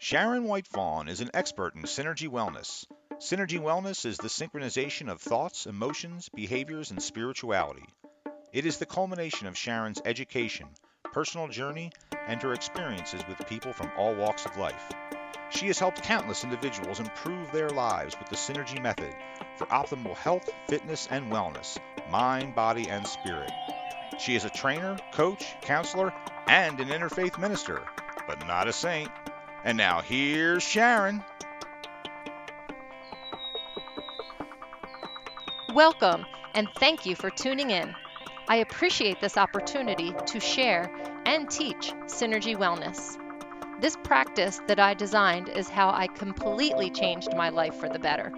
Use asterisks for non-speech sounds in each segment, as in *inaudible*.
Sharon White Fawn is an expert in Synergy Wellness. Synergy Wellness is the synchronization of thoughts, emotions, behaviors, and spirituality. It is the culmination of Sharon's education, personal journey, and her experiences with people from all walks of life. She has helped countless individuals improve their lives with the Synergy method for optimal health, fitness, and wellness, mind, body, and spirit. She is a trainer, coach, counselor, and an interfaith minister, but not a saint. And now here's Sharon. Welcome, and thank you for tuning in. I appreciate this opportunity to share and teach Synergy Wellness. This practice that I designed is how I completely changed my life for the better.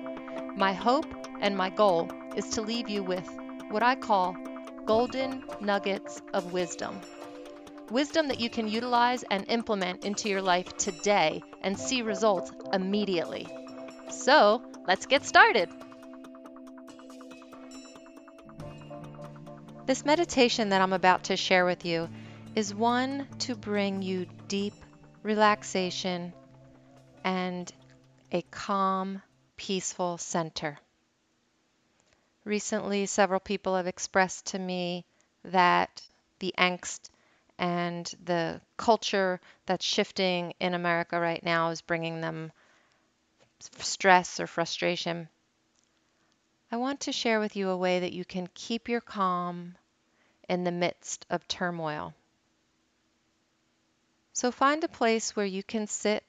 My hope and my goal is to leave you with what I call golden nuggets of wisdom. Wisdom that you can utilize and implement into your life today and see results immediately. So, let's get started. This meditation that I'm about to share with you is one to bring you deep relaxation and a calm, peaceful center. Recently, several people have expressed to me that the angst and the culture that's shifting in America right now is bringing them stress or frustration. I want to share with you a way that you can keep your calm in the midst of turmoil. So find a place where you can sit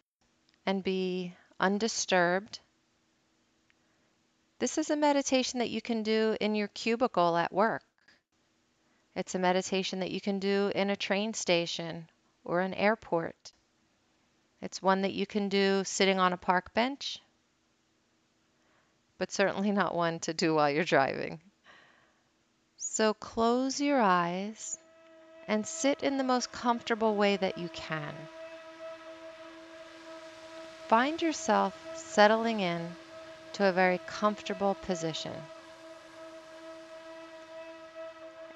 and be undisturbed. This is a meditation that you can do in your cubicle at work. It's a meditation that you can do in a train station or an airport. It's one that you can do sitting on a park bench, but certainly *laughs* not one to do while you're driving. So close your eyes and sit in the most comfortable way that you can. Find yourself settling in to a very comfortable position.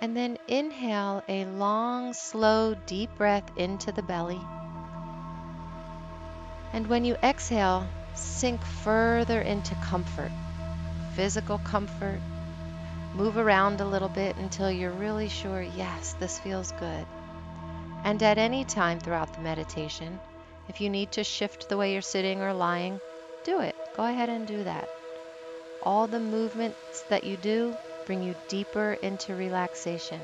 And then inhale a long, slow, deep breath into the belly. And when you exhale, sink further into comfort, physical comfort, Move around a little bit until you're really sure, yes, this feels good. And at any time throughout the meditation, if you need to shift the way you're sitting or lying, do it. Go ahead and do that. All the movements that you do bring you deeper into relaxation.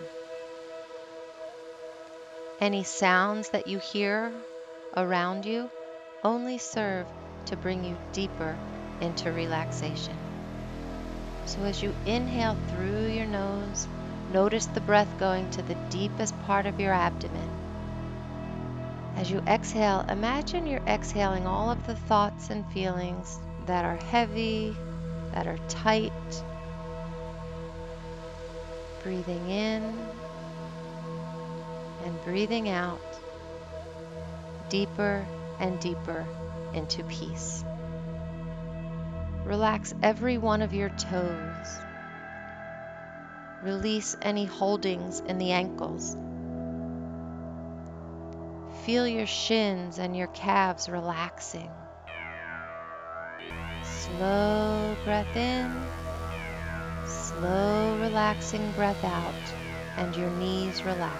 Any sounds that you hear around you only serve to bring you deeper into relaxation. So as you inhale through your nose, notice the breath going to the deepest part of your abdomen. As you exhale, imagine you're exhaling all of the thoughts and feelings that are heavy, that are tight. Breathing in and breathing out deeper and deeper into peace. Relax every one of your toes. Release any holdings in the ankles. Feel your shins and your calves relaxing. Slow breath in, slow relaxing breath out, and your knees relax.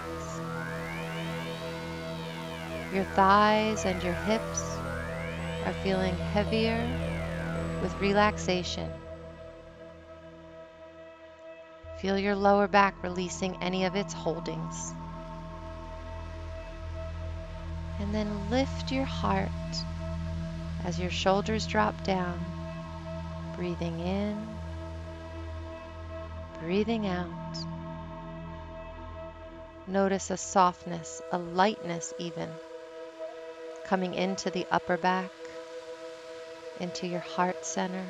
Your thighs and your hips are feeling heavier with relaxation. Feel your lower back releasing any of its holdings. And then lift your heart as your shoulders drop down, breathing in, breathing out. Notice a softness, a lightness even, coming into the upper back into your heart center.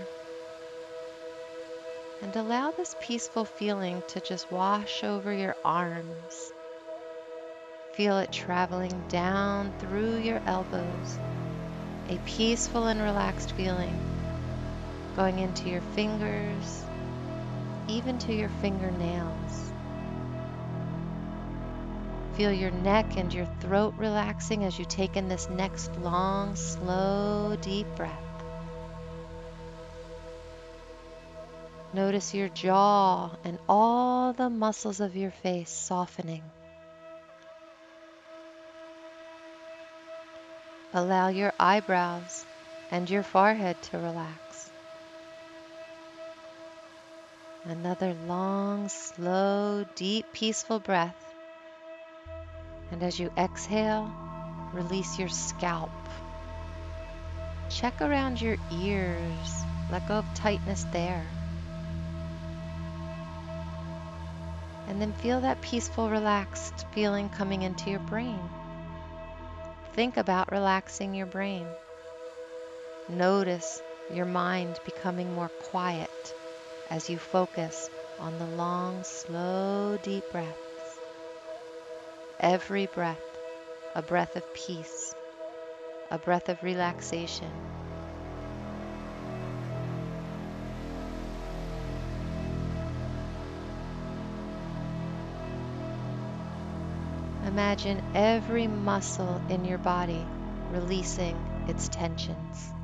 And allow this peaceful feeling to just wash over your arms. Feel it traveling down through your elbows, a peaceful and relaxed feeling going into your fingers, even to your fingernails. Feel your neck and your throat relaxing as you take in this next long, slow, deep breath. Notice your jaw and all the muscles of your face softening. Allow your eyebrows and your forehead to relax. Another long, slow, deep, peaceful breath. And as you exhale, release your scalp. Check around your ears. Let go of tightness there. And then feel that peaceful, relaxed feeling coming into your brain. Think about relaxing your brain. Notice your mind becoming more quiet as you focus on the long, slow, deep breaths. Every breath, a breath of peace, a breath of relaxation. Imagine every muscle in your body releasing its tensions.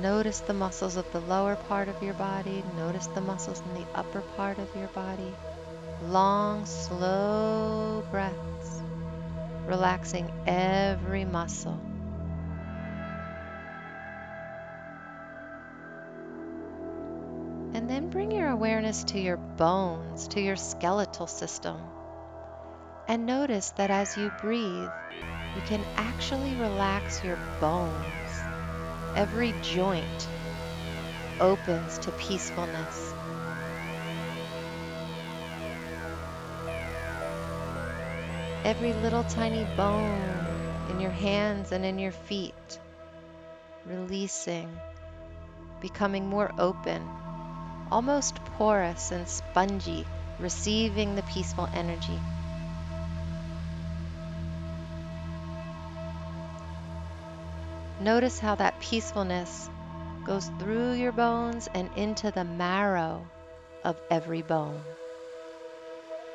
Notice the muscles of the lower part of your body. Notice the muscles in the upper part of your body. Long, slow breaths, relaxing every muscle. And then bring your awareness to your bones, to your skeletal system. And notice that as you breathe, you can actually relax your bones every joint opens to peacefulness. Every little tiny bone in your hands and in your feet releasing, becoming more open, almost porous and spongy, receiving the peaceful energy. Notice how that peacefulness goes through your bones and into the marrow of every bone.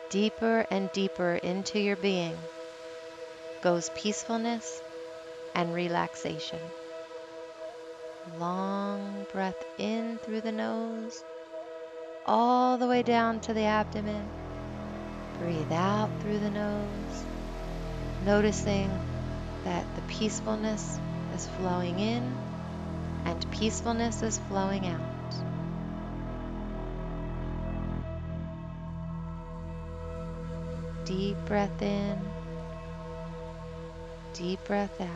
Deeper and deeper into your being goes peacefulness and relaxation. Long breath in through the nose, all the way down to the abdomen. Breathe out through the nose, noticing that the peacefulness is flowing in and peacefulness is flowing out. Deep breath in, deep breath out.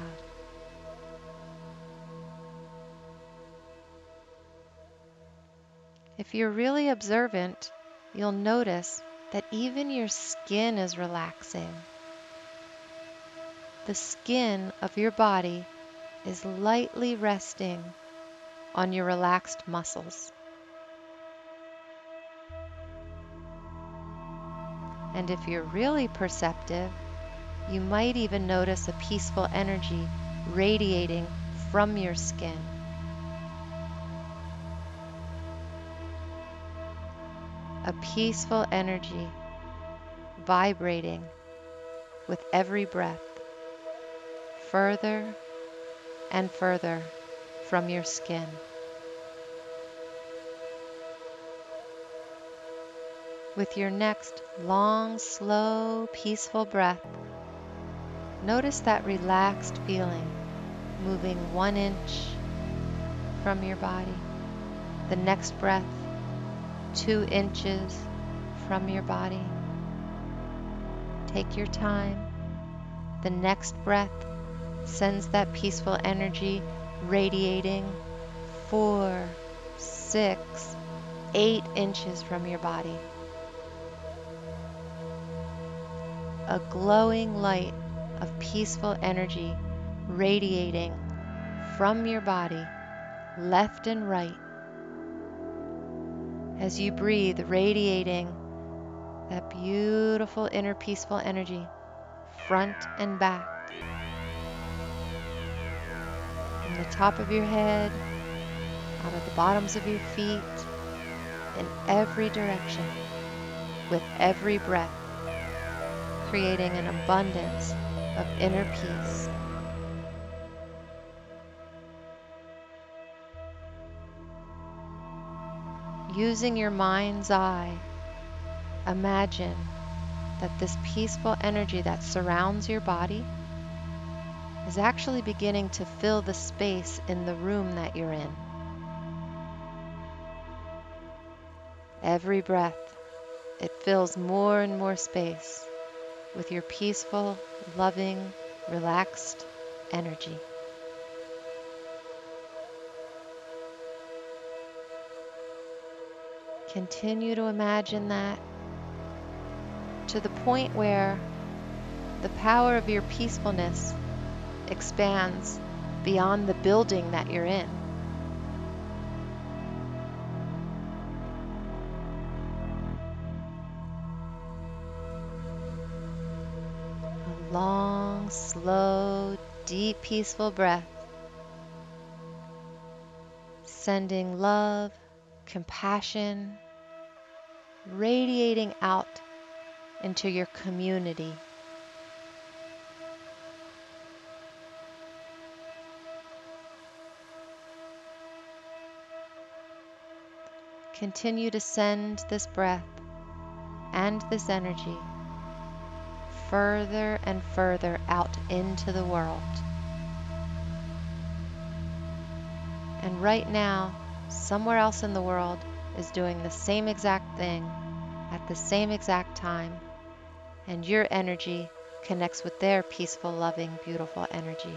If you're really observant, you'll notice that even your skin is relaxing. The skin of your body is lightly resting on your relaxed muscles. And if you're really perceptive, you might even notice a peaceful energy radiating from your skin. A peaceful energy vibrating with every breath, further and further from your skin. With your next long, slow, peaceful breath, notice that relaxed feeling moving one inch from your body. The next breath, two inches from your body. Take your time. The next breath, sends that peaceful energy radiating four, six, eight inches from your body. A glowing light of peaceful energy radiating from your body, left and right. As you breathe, radiating that beautiful inner peaceful energy, front and back. From the top of your head, out of the bottoms of your feet, in every direction with every breath, creating an abundance of inner peace. Using your mind's eye, imagine that this peaceful energy that surrounds your body is actually beginning to fill the space in the room that you're in. Every breath, it fills more and more space with your peaceful, loving, relaxed energy. Continue to imagine that to the point where the power of your peacefulness expands beyond the building that you're in. A long, slow, deep, peaceful breath, sending love, compassion, radiating out into your community. Continue to send this breath and this energy further and further out into the world. And right now, somewhere else in the world is doing the same exact thing at the same exact time, and your energy connects with their peaceful, loving, beautiful energy.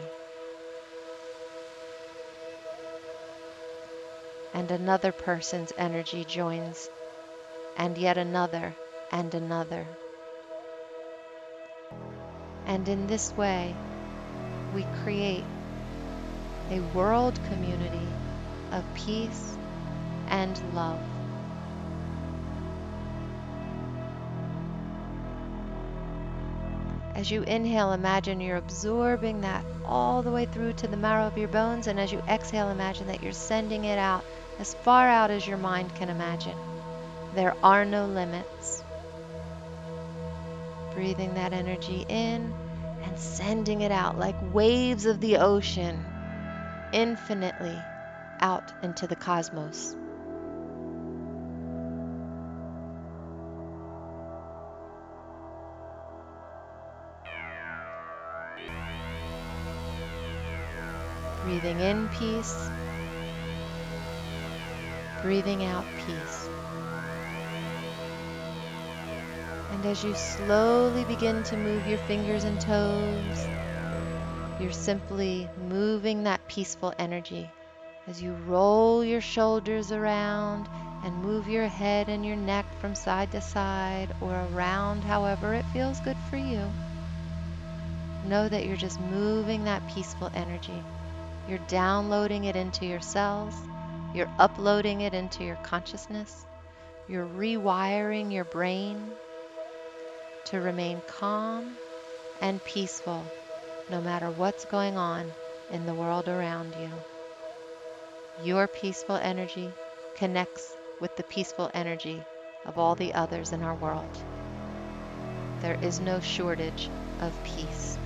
And another person's energy joins, and yet another, and another. And in this way, we create a world community of peace and love. As you inhale, imagine you're absorbing that all the way through to the marrow of your bones, and as you exhale, imagine that you're sending it out as far out as your mind can imagine. There are no limits. Breathing that energy in and sending it out like waves of the ocean, infinitely out into the cosmos. Breathing in peace breathing out peace. And as you slowly begin to move your fingers and toes, you're simply moving that peaceful energy as you roll your shoulders around and move your head and your neck from side to side or around however it feels good for you. Know that you're just moving that peaceful energy. You're downloading it into your cells you're uploading it into your consciousness. You're rewiring your brain to remain calm and peaceful no matter what's going on in the world around you. Your peaceful energy connects with the peaceful energy of all the others in our world. There is no shortage of peace.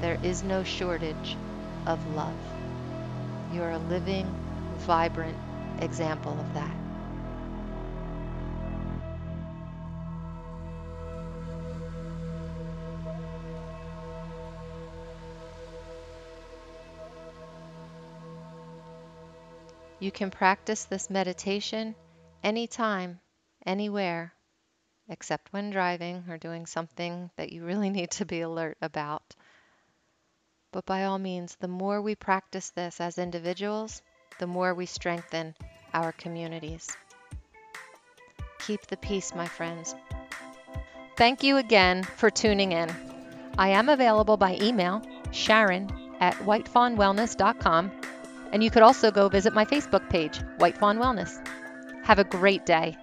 There is no shortage of love. You are a living, vibrant example of that. You can practice this meditation anytime, anywhere, except when driving or doing something that you really *laughs* need to be alert about. But by all means, the more we practice this as individuals, the more we strengthen our communities. Keep the peace, my friends. Thank you again for tuning in. I am available by email, sharon at whitefawnwellness.com, and you could also go visit my Facebook page, White Fawn Wellness. Have a great day.